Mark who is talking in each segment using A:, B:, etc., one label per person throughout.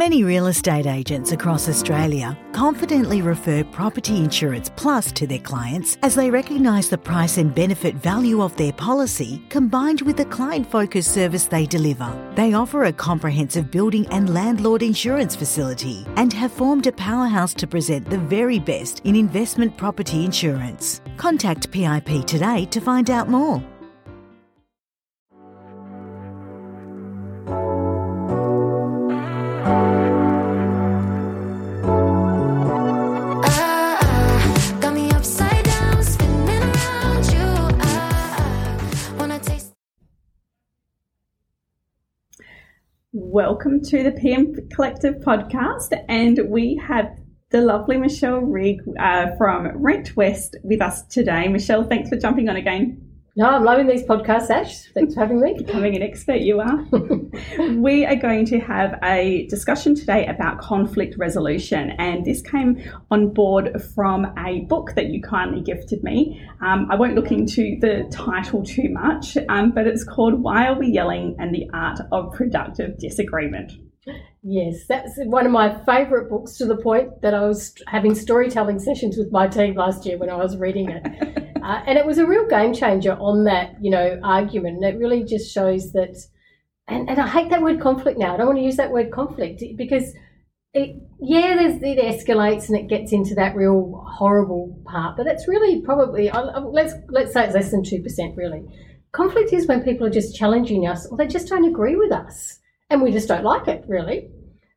A: Many real estate agents across Australia confidently refer Property Insurance Plus to their clients as they recognise the price and benefit value of their policy combined with the client focused service they deliver. They offer a comprehensive building and landlord insurance facility and have formed a powerhouse to present the very best in investment property insurance. Contact PIP today to find out more.
B: Welcome to the PM Collective podcast, and we have the lovely Michelle Rigg uh, from Rent West with us today. Michelle, thanks for jumping on again.
C: No, I'm loving these podcasts, Ash. Thanks for having me.
B: Becoming an expert, you are. we are going to have a discussion today about conflict resolution, and this came on board from a book that you kindly gifted me. Um, I won't look into the title too much, um, but it's called Why Are We Yelling and the Art of Productive Disagreement.
C: Yes, that's one of my favourite books to the point that I was having storytelling sessions with my team last year when I was reading it. uh, and it was a real game changer on that, you know, argument. And it really just shows that, and, and I hate that word conflict now. I don't want to use that word conflict because it, yeah, it escalates and it gets into that real horrible part, but it's really probably, let's, let's say it's less than 2% really. Conflict is when people are just challenging us or they just don't agree with us and we just don't like it really.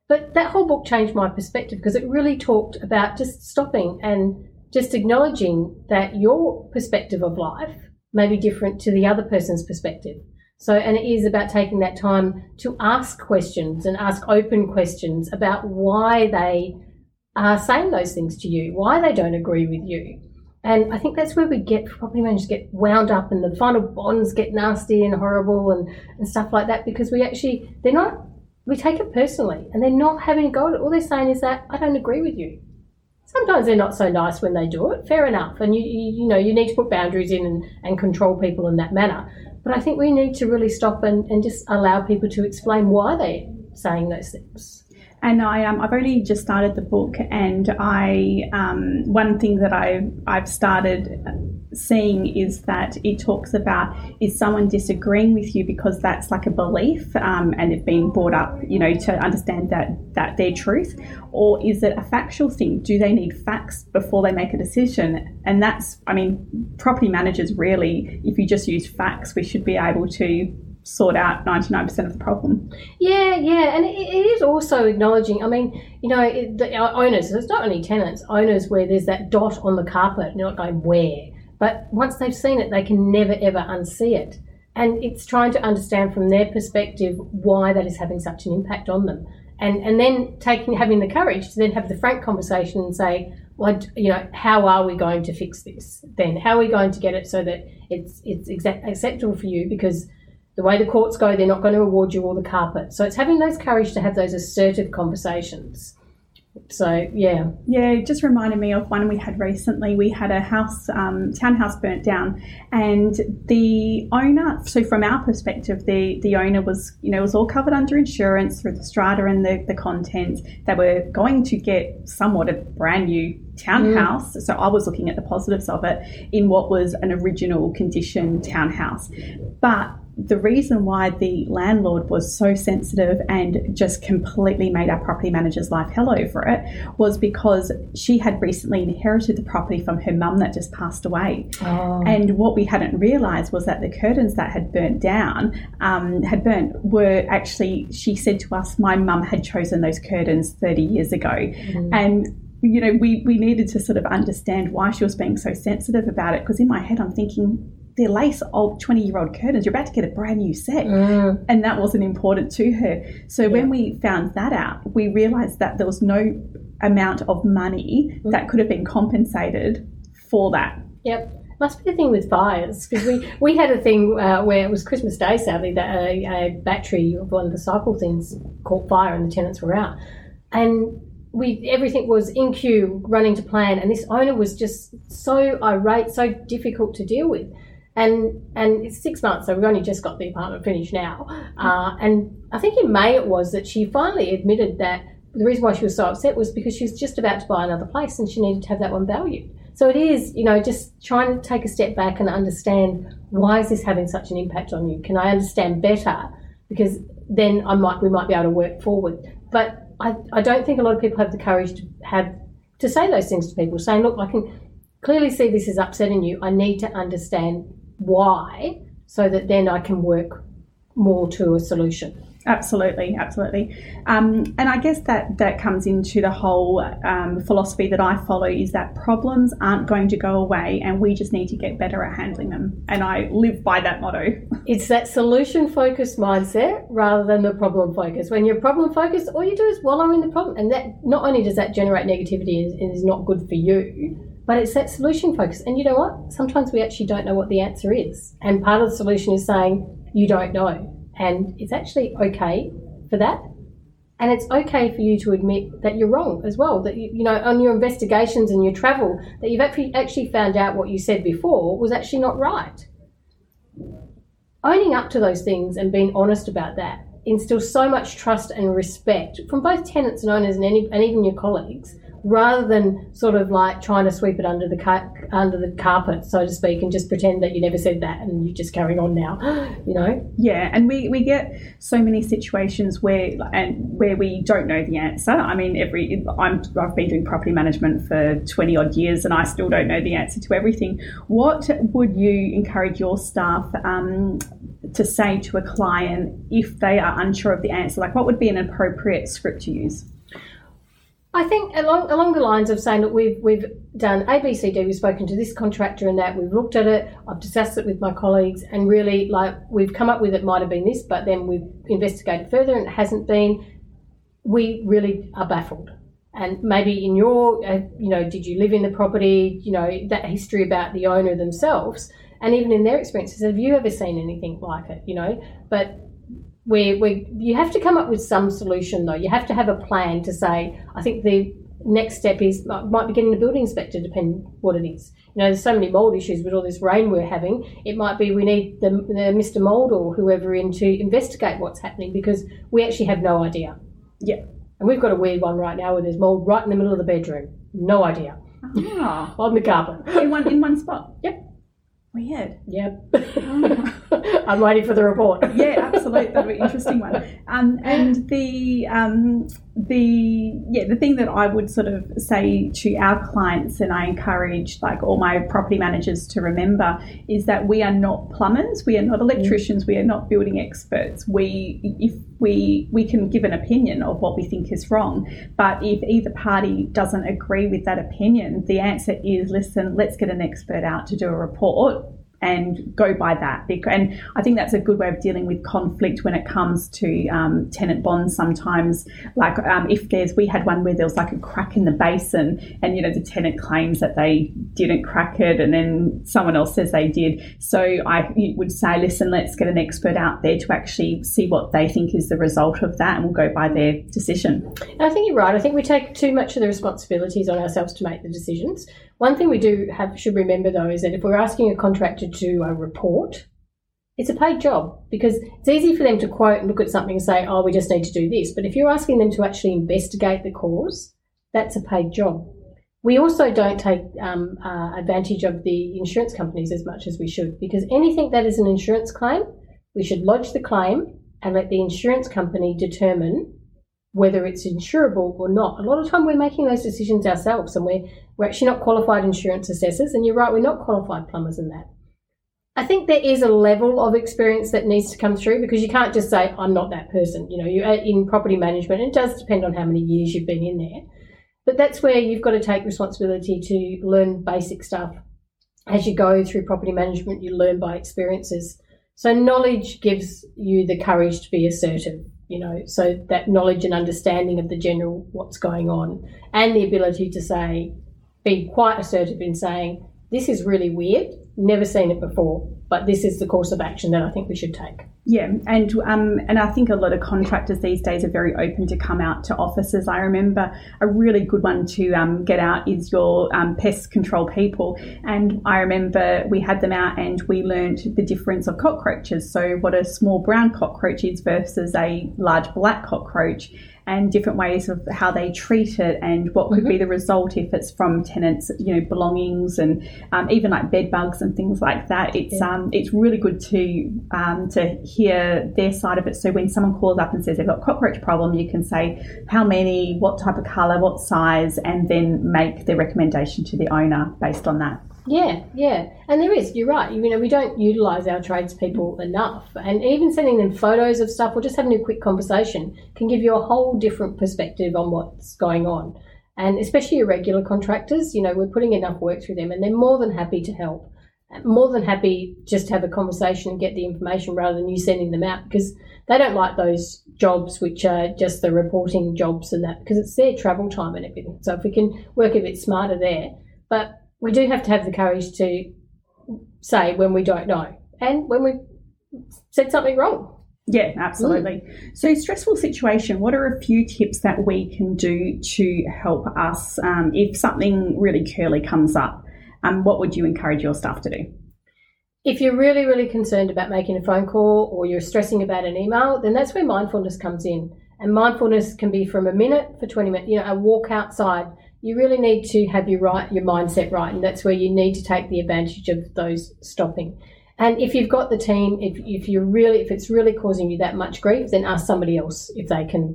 C: But that whole book changed my perspective because it really talked about just stopping and just acknowledging that your perspective of life may be different to the other person's perspective. So, and it is about taking that time to ask questions and ask open questions about why they are saying those things to you, why they don't agree with you. And I think that's where we get property managers get wound up and the final bonds get nasty and horrible and, and stuff like that because we actually, they're not, we take it personally and they're not having a go at it. All they're saying is that I don't agree with you. Sometimes they're not so nice when they do it, fair enough. And you, you, you know, you need to put boundaries in and, and control people in that manner. But I think we need to really stop and, and just allow people to explain why they're saying those things.
B: And I, um, I've only just started the book, and I, um, one thing that I've, I've started seeing is that it talks about is someone disagreeing with you because that's like a belief, um, and they've been brought up, you know, to understand that that their truth, or is it a factual thing? Do they need facts before they make a decision? And that's, I mean, property managers really, if you just use facts, we should be able to sort out 99% of the problem.
C: Yeah, yeah, and it, it is also acknowledging. I mean, you know, it, the, uh, owners. It's not only tenants, owners where there's that dot on the carpet. You're not going where, but once they've seen it, they can never ever unsee it. And it's trying to understand from their perspective why that is having such an impact on them, and and then taking having the courage to then have the frank conversation and say, well, you know, how are we going to fix this? Then how are we going to get it so that it's it's exact, acceptable for you because the way the courts go, they're not going to award you all the carpet. So it's having those courage to have those assertive conversations. So yeah,
B: Yeah, it just reminded me of one we had recently. We had a house, um, townhouse burnt down, and the owner. So from our perspective, the the owner was, you know, was all covered under insurance through the strata and the the contents. They were going to get somewhat a brand new townhouse. So I was looking at the positives of it in what was an original condition townhouse, but the reason why the landlord was so sensitive and just completely made our property manager's life hell over it was because she had recently inherited the property from her mum that just passed away. Oh. And what we hadn't realised was that the curtains that had burnt down, um, had burnt, were actually, she said to us, my mum had chosen those curtains 30 years ago. And you know, we, we needed to sort of understand why she was being so sensitive about it. Because in my head, I'm thinking, they're lace old 20 year old curtains. You're about to get a brand new set. And that wasn't important to her. So when we found that out, we realized that there was no amount of money that could have been compensated for that.
C: Yep. Must be the thing with fires because we, we had a thing uh, where it was Christmas Day, sadly, that a, a battery of one of the cycle things caught fire and the tenants were out. And we everything was in queue, running to plan, and this owner was just so irate, so difficult to deal with. And and it's six months, so we've only just got the apartment finished now. Uh, and I think in May it was that she finally admitted that the reason why she was so upset was because she was just about to buy another place and she needed to have that one valued. So it is, you know, just trying to take a step back and understand why is this having such an impact on you? Can I understand better? Because then I might we might be able to work forward. But I, I don't think a lot of people have the courage to have to say those things to people, saying, look, I can clearly see this is upsetting you. I need to understand why so that then I can work more to a solution.
B: Absolutely, absolutely, um, and I guess that that comes into the whole um, philosophy that I follow is that problems aren't going to go away, and we just need to get better at handling them. And I live by that motto.
C: It's that solution focused mindset rather than the problem focused. When you're problem focused, all you do is wallow in the problem, and that not only does that generate negativity and is not good for you, but it's that solution focus. And you know what? Sometimes we actually don't know what the answer is, and part of the solution is saying you don't know and it's actually okay for that. And it's okay for you to admit that you're wrong as well. That you, you know, on your investigations and your travel, that you've actually actually found out what you said before was actually not right. Owning up to those things and being honest about that instills so much trust and respect from both tenants and owners and, any, and even your colleagues rather than sort of like trying to sweep it under the car- under the carpet, so to speak, and just pretend that you never said that and you're just carrying on now, you know?
B: Yeah, and we, we get so many situations where and where we don't know the answer. I mean, every I'm I've been doing property management for twenty odd years, and I still don't know the answer to everything. What would you encourage your staff? Um, to say to a client if they are unsure of the answer, like what would be an appropriate script to use?
C: I think along along the lines of saying that we've we've done A, B, C, D. We've spoken to this contractor and that. We've looked at it. I've discussed it with my colleagues, and really, like we've come up with it might have been this, but then we've investigated further and it hasn't been. We really are baffled. And maybe in your, uh, you know, did you live in the property? You know, that history about the owner themselves, and even in their experiences, have you ever seen anything like it? You know, but where, where you have to come up with some solution though. You have to have a plan to say, I think the next step is might be getting a building inspector, depending what it is. You know, there's so many mold issues with all this rain we're having. It might be we need the, the Mr. Mold or whoever in to investigate what's happening because we actually have no idea.
B: Yeah.
C: And we've got a weird one right now where there's mold right in the middle of the bedroom. No idea.
B: Ah,
C: On the carpet.
B: in one in one spot.
C: Yep.
B: Weird.
C: Yep. I'm waiting for the report.
B: yeah, absolutely. That'd be an interesting one. Um, and the um, the yeah, the thing that I would sort of say to our clients, and I encourage like all my property managers to remember, is that we are not plumbers, we are not mm. electricians, we are not building experts. We if we we can give an opinion of what we think is wrong, but if either party doesn't agree with that opinion, the answer is listen, let's get an expert out to do a report and go by that. And I think that's a good way of dealing with conflict when it comes to um, tenant bonds. Sometimes, like um, if there's, we had one where there was like a crack in the basin, and you know the tenant claims that they didn't crack it, and then someone else says they did. So I would say, listen, let's get an expert out there to actually see what they think is the result of that, and we'll go by their decision.
C: I think you're right. I think we take too much of the responsibilities on ourselves to make the decisions. One thing we do have should remember though is that if we're asking a contractor to do a report, it's a paid job because it's easy for them to quote and look at something and say, "Oh, we just need to do this." But if you're asking them to actually investigate the cause, that's a paid job. We also don't take um, uh, advantage of the insurance companies as much as we should because anything that is an insurance claim, we should lodge the claim and let the insurance company determine whether it's insurable or not. A lot of time we're making those decisions ourselves and we're, we're actually not qualified insurance assessors. And you're right, we're not qualified plumbers in that. I think there is a level of experience that needs to come through because you can't just say, I'm not that person. You know, you're in property management. It does depend on how many years you've been in there. But that's where you've got to take responsibility to learn basic stuff. As you go through property management, you learn by experiences. So knowledge gives you the courage to be assertive you know, so that knowledge and understanding of the general what's going on and the ability to say, be quite assertive in saying, this is really weird, never seen it before, but this is the course of action that I think we should take.
B: Yeah, and um, and I think a lot of contractors these days are very open to come out to offices. I remember a really good one to um, get out is your um, pest control people, and I remember we had them out and we learned the difference of cockroaches. So what a small brown cockroach is versus a large black cockroach and different ways of how they treat it and what could be the result if it's from tenants, you know, belongings and um, even like bed bugs and things like that. It's um, it's really good to um, to hear their side of it. So when someone calls up and says they've got cockroach problem, you can say how many, what type of colour, what size, and then make the recommendation to the owner based on that.
C: Yeah, yeah, and there is. You're right. You know, we don't utilise our tradespeople enough, and even sending them photos of stuff or just having a quick conversation can give you a whole different perspective on what's going on. And especially your regular contractors, you know, we're putting enough work through them, and they're more than happy to help. More than happy just to have a conversation and get the information rather than you sending them out because they don't like those jobs which are just the reporting jobs and that because it's their travel time and everything. So if we can work a bit smarter there, but we do have to have the courage to say when we don't know and when we said something wrong.
B: Yeah, absolutely. So, stressful situation. What are a few tips that we can do to help us um, if something really curly comes up? Um, what would you encourage your staff to do?
C: If you're really, really concerned about making a phone call or you're stressing about an email, then that's where mindfulness comes in. And mindfulness can be from a minute for 20 minutes, you know, a walk outside. You really need to have your right, your mindset right, and that's where you need to take the advantage of those stopping. And if you've got the team, if, if you're really, if it's really causing you that much grief, then ask somebody else if they can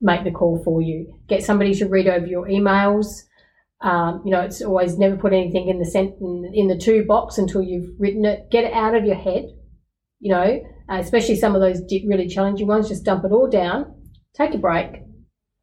C: make the call for you. Get somebody to read over your emails. Um, you know, it's always never put anything in the sent in, in the to box until you've written it. Get it out of your head. You know, uh, especially some of those really challenging ones. Just dump it all down. Take a break.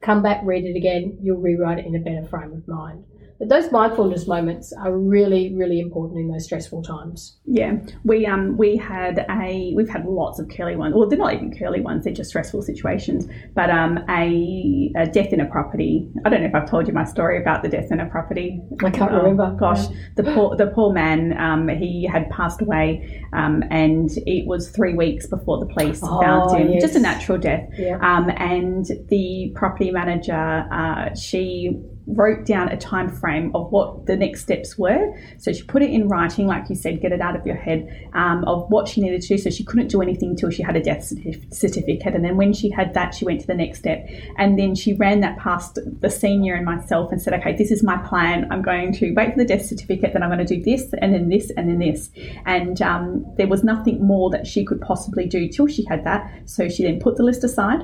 C: Come back, read it again. You'll rewrite it in a better frame of mind. But those mindfulness moments are really, really important in those stressful times.
B: Yeah, we um we had a we've had lots of curly ones. Well, they're not even curly ones; they're just stressful situations. But um a, a death in a property. I don't know if I've told you my story about the death in a property.
C: I can't
B: Oh,
C: remember.
B: Gosh, the poor the poor man. Um, he had passed away, um, and it was three weeks before the police
C: Oh,
B: found him.
C: yes.
B: Just a natural death.
C: Yeah.
B: Um, and the property manager, uh, she wrote down a time frame of what the next steps were. So she put it in writing, like you said, get it out of your head, um, of what she needed to do. So she couldn't do anything until she had a death certificate. And then when she had that, she went to the next step. And then she ran that past the senior and myself and said, okay, this is my plan. I'm going to wait for the death certificate, then I'm going to do this, and then this, and then this. And um, there was nothing more that she could possibly do till she had that. So she then put the list aside,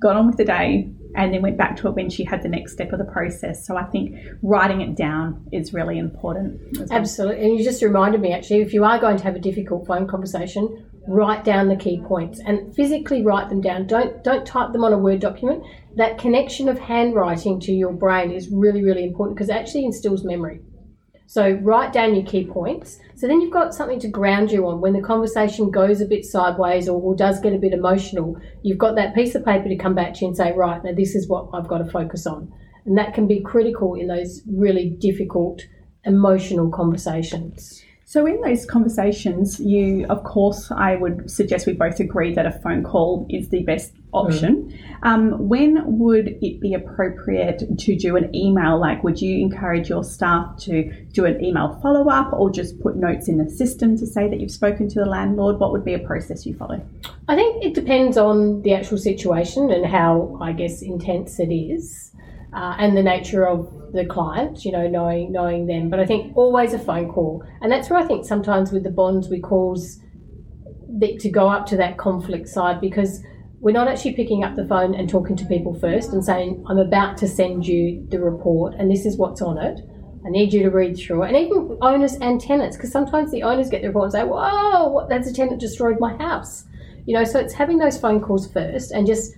B: got on with the day, and then went back to it when she had the next step of the process. So I think writing it down is really important. well.
C: Absolutely. And you just reminded me actually, if you are going to have a difficult phone conversation, write down the key points and physically write them down. Don't don't type them on a Word document. That connection of handwriting to your brain is really, really important because it actually instills memory. So write down your key points. So then you've got something to ground you on when the conversation goes a bit sideways or, does get a bit emotional. You've got that piece of paper to come back to you and say, right, now this is what I've got to focus on. And that can be critical in those really difficult emotional conversations.
B: So in those conversations, you, of course, I would suggest we both agree that a phone call is the best option. Um, when would it be appropriate to do an email? Like, would you encourage your staff to do an email follow up, or just put notes in the system to say that you've spoken to the landlord? What would be a process you follow?
C: I think it depends on the actual situation and how, I guess, intense it is, uh, and the nature of the client. You know, knowing knowing them. But I think always a phone call, and that's where I think sometimes with the bonds we cause the, to go up to that conflict side because we're not actually picking up the phone and talking to people first and saying, "I'm about to send you the report, and this is what's on it." I need you to read through it. And even owners and tenants, because sometimes the owners get the report and say, Whoa, that's a tenant destroyed my house. You know, so it's having those phone calls first and just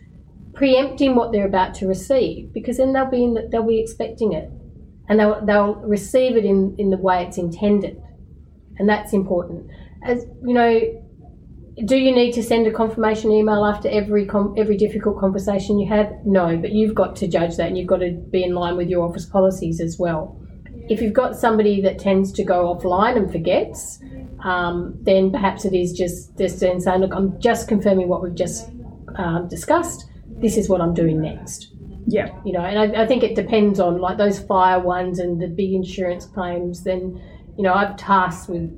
C: preempting what they're about to receive because then they'll be in the, they'll be expecting it and they'll, they'll receive it in, in the way it's intended. And that's important. As you know, do you need to send a confirmation email after every com- every difficult conversation you have? No, but you've got to judge that and you've got to be in line with your office policies as well. If you've got somebody that tends to go offline and forgets, um, then perhaps it is just just then saying, look, I'm just confirming what we've just um, discussed. This is what I'm doing next.
B: Yeah.
C: You know, and I, I think it depends on like those fire ones and the big insurance claims. Then you know, I'm tasked with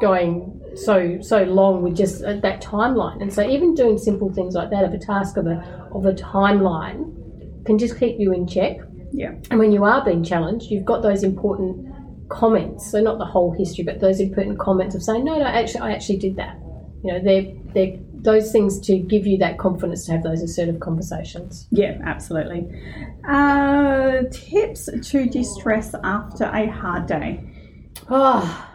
C: going so so long with just uh, that timeline, and so even doing simple things like that of a task of a of a timeline can just keep you in check.
B: Yeah.
C: And when you are being challenged, you've got those important comments. So not the whole history, but those important comments of saying, no, no, actually, I actually did that. You know, they're they're those things to give you that confidence to have those assertive conversations.
B: Yeah, absolutely. Uh, tips to de-stress after a hard day.
C: Oh,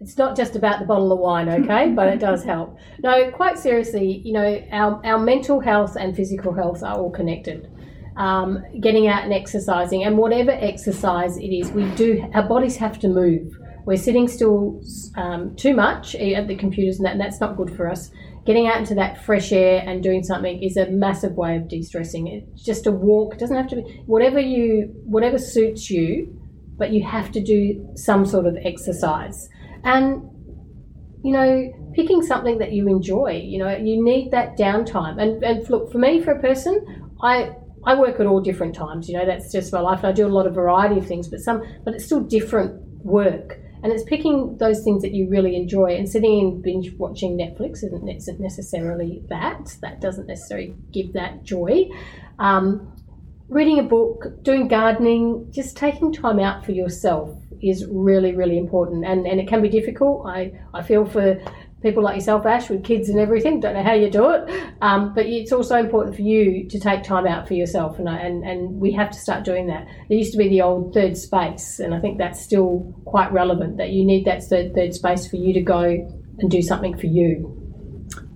C: it's not just about the bottle of wine, okay? but it does help. No, quite seriously, you know, our, our mental health and physical health are all connected. Um, getting out and exercising, and whatever exercise it is, we do, our bodies have to move. We're sitting still um, too much at the computers, and, that, and that's not good for us. Getting out into that fresh air and doing something is a massive way of de-stressing. It's just a walk. It doesn't have to be whatever you, whatever suits you, but you have to do some sort of exercise. And you know, picking something that you enjoy. You know, you need that downtime. And and look, for me, for a person, I I work at all different times. You know, that's just my life. And I do a lot of variety of things, but some, but it's still different work. And it's picking those things that you really enjoy and sitting and binge watching Netflix isn't necessarily that. That doesn't necessarily give that joy. Um, reading a book, doing gardening, just taking time out for yourself is really, really important. And, and it can be difficult. I, I feel for people like yourself, Ash, with kids and everything. Don't know how you do it. Um, but it's also important for you to take time out for yourself. And, I, and, and we have to start doing that. There used to be the old third space. And I think that's still quite relevant that you need that third, third space for you to go and do something for you.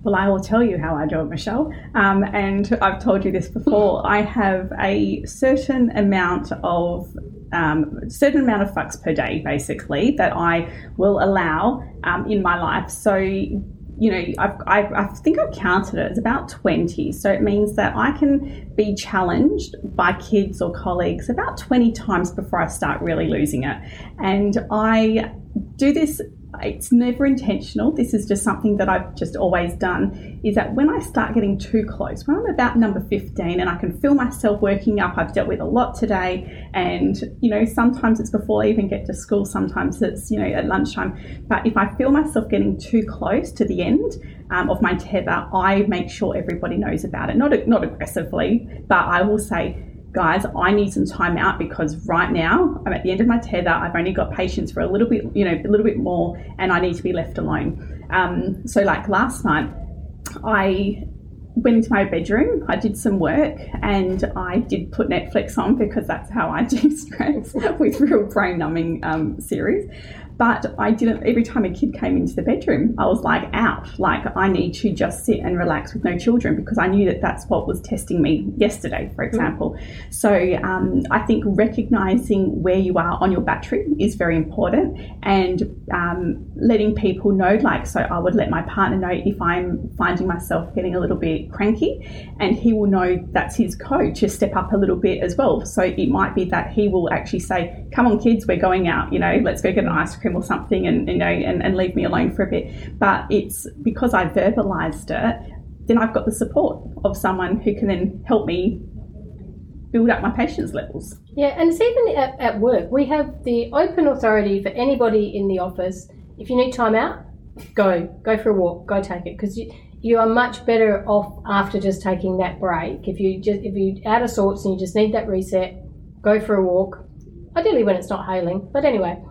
B: Well, I will tell you how I do it, Michelle. Um, and I've told you this before. I have a certain amount of um, certain amount of fucks per day, basically, that I will allow um, in my life. So, you know, I've, I've, I think I've counted it. It's about 20. So it means that I can be challenged by kids or colleagues about 20 times before I start really losing it. And I do this it's never intentional. This is just something that I've just always done. Is that when I start getting too close, when I'm about number 15 and I can feel myself working up, I've dealt with a lot today, and you know, sometimes it's before I even get to school, sometimes it's you know at lunchtime. But if I feel myself getting too close to the end um, of my tether, I make sure everybody knows about it. Not not aggressively, but I will say guys, I need some time out because right now I'm at the end of my tether. I've only got patience for a little bit, you know, a little bit more, and I need to be left alone. Um, so, like last night, I went into my bedroom, I did some work, and I did put Netflix on because that's how I de stress with real brain numbing um, series. But I didn't, every time a kid came into the bedroom, I was like out, like I need to just sit and relax with no children because I knew that that's what was testing me yesterday, for example. Mm. So um, I think recognizing where you are on your battery is very important and um, letting people know, like, so I would let my partner know if I'm finding myself getting a little bit cranky and he will know that's his code to step up a little bit as well. So it might be that he will actually say, come on kids, we're going out, you know, let's go get an ice cream or something and you know and, and leave me alone for a bit but it's because i verbalized it then i've got the support of someone who can then help me build up my patience levels
C: yeah and it's even at, at work we have the open authority for anybody in the office if you need time out go go for a walk go take it because you you are much better off after just taking that break. If you just if you're out of sorts and you just need that reset, go for a walk. Ideally when it's not hailing, but anyway,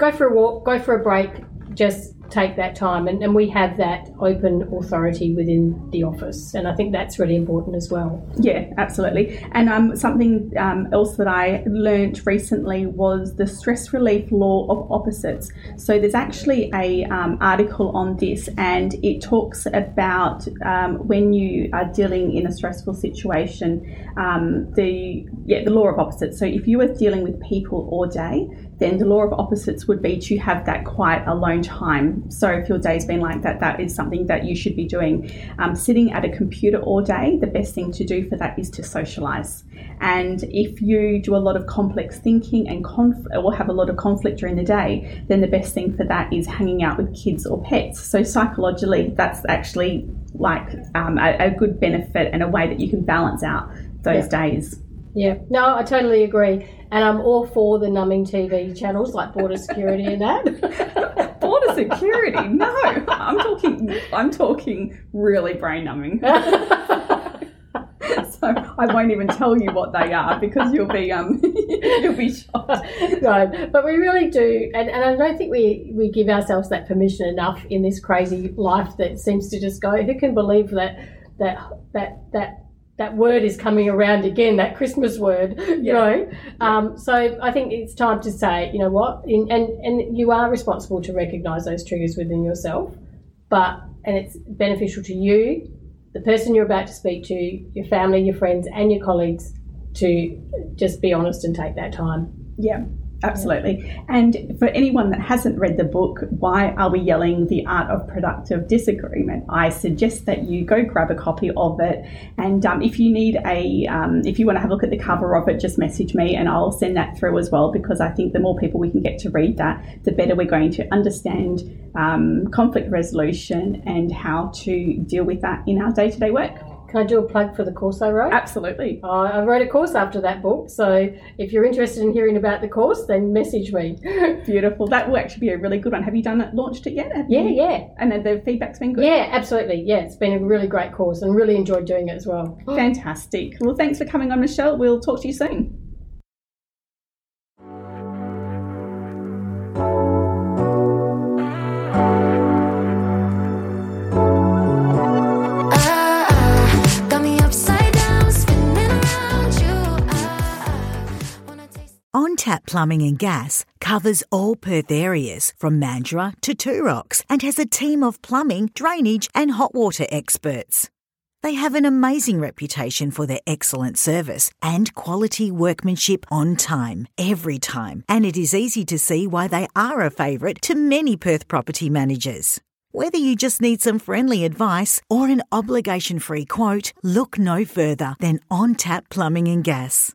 C: go for a walk, go for a break, just take that time. And, and we have that open authority within the office. And I think that's really important as well.
B: Yeah, absolutely. And um, something um, else that I learned recently was the stress relief law of opposites. So there's actually a um, article on this, and it talks about um, when you are dealing in a stressful situation, um, the yeah the law of opposites. So if you are dealing with people all day, then the law of opposites would be to have that quiet alone time. So if your day's been like that, that is something that you should be doing. Um, sitting at a computer all day, the best thing to do for that is to socialize. And if you do a lot of complex thinking and conf- or have a lot of conflict during the day, then the best thing for that is hanging out with kids or pets. So psychologically, that's actually like um, a, a, good benefit and a way that you can balance out those yeah. days.
C: Yeah, no, I totally agree, and I'm all for the numbing TV channels like Border Security and that.
B: Security? No, I'm talking. I'm talking really brain numbing. so I won't even tell you what they are because you'll be um you'll be shocked.
C: no, but we really do, and, and I don't think we, we give ourselves that permission enough in this crazy life that seems to just go. Who can believe that that that that that word is coming around again? That Christmas word, you
B: Yeah.
C: know. Um, so I think it's time to say, you know what, in, and and you are responsible to recognise those triggers within yourself, but and it's beneficial to you, the person you're about to speak to, your family, your friends, and your colleagues to just be honest and take that time.
B: Yeah, absolutely. And for anyone that hasn't read the book, Why Are We Yelling? The Art of Productive Disagreement, I suggest that you go grab a copy of it. And um, if you need a, um, if you want to have a look at the cover of it, just message me and I'll send that through as well because I think the more people we can get to read that, the better we're going to understand um, conflict resolution and how to deal with that in our day to day work.
C: Can I do a plug for the course I wrote?
B: Absolutely.
C: I I wrote a course after that book, so if you're interested in hearing about the course, then message me.
B: Beautiful. That will actually be a really good one. Have you done it, launched it yet? Have
C: Yeah,
B: you-
C: yeah,
B: And then the feedback's been good?
C: yeah, absolutely. Yeah, it's been a really great course and really enjoyed doing it as well.
B: Fantastic. Well, thanks for coming on, Michelle. We'll talk to you soon.
A: Plumbing and Gas covers all Perth areas from Mandurah to Two Rocks and has a team of plumbing, drainage, and hot water experts. They have an amazing reputation for their excellent service and quality workmanship on time, every time, and it is easy to see why they are a favourite to many Perth property managers. Whether you just need some friendly advice or an obligation free quote, look no further than On Tap Plumbing and Gas.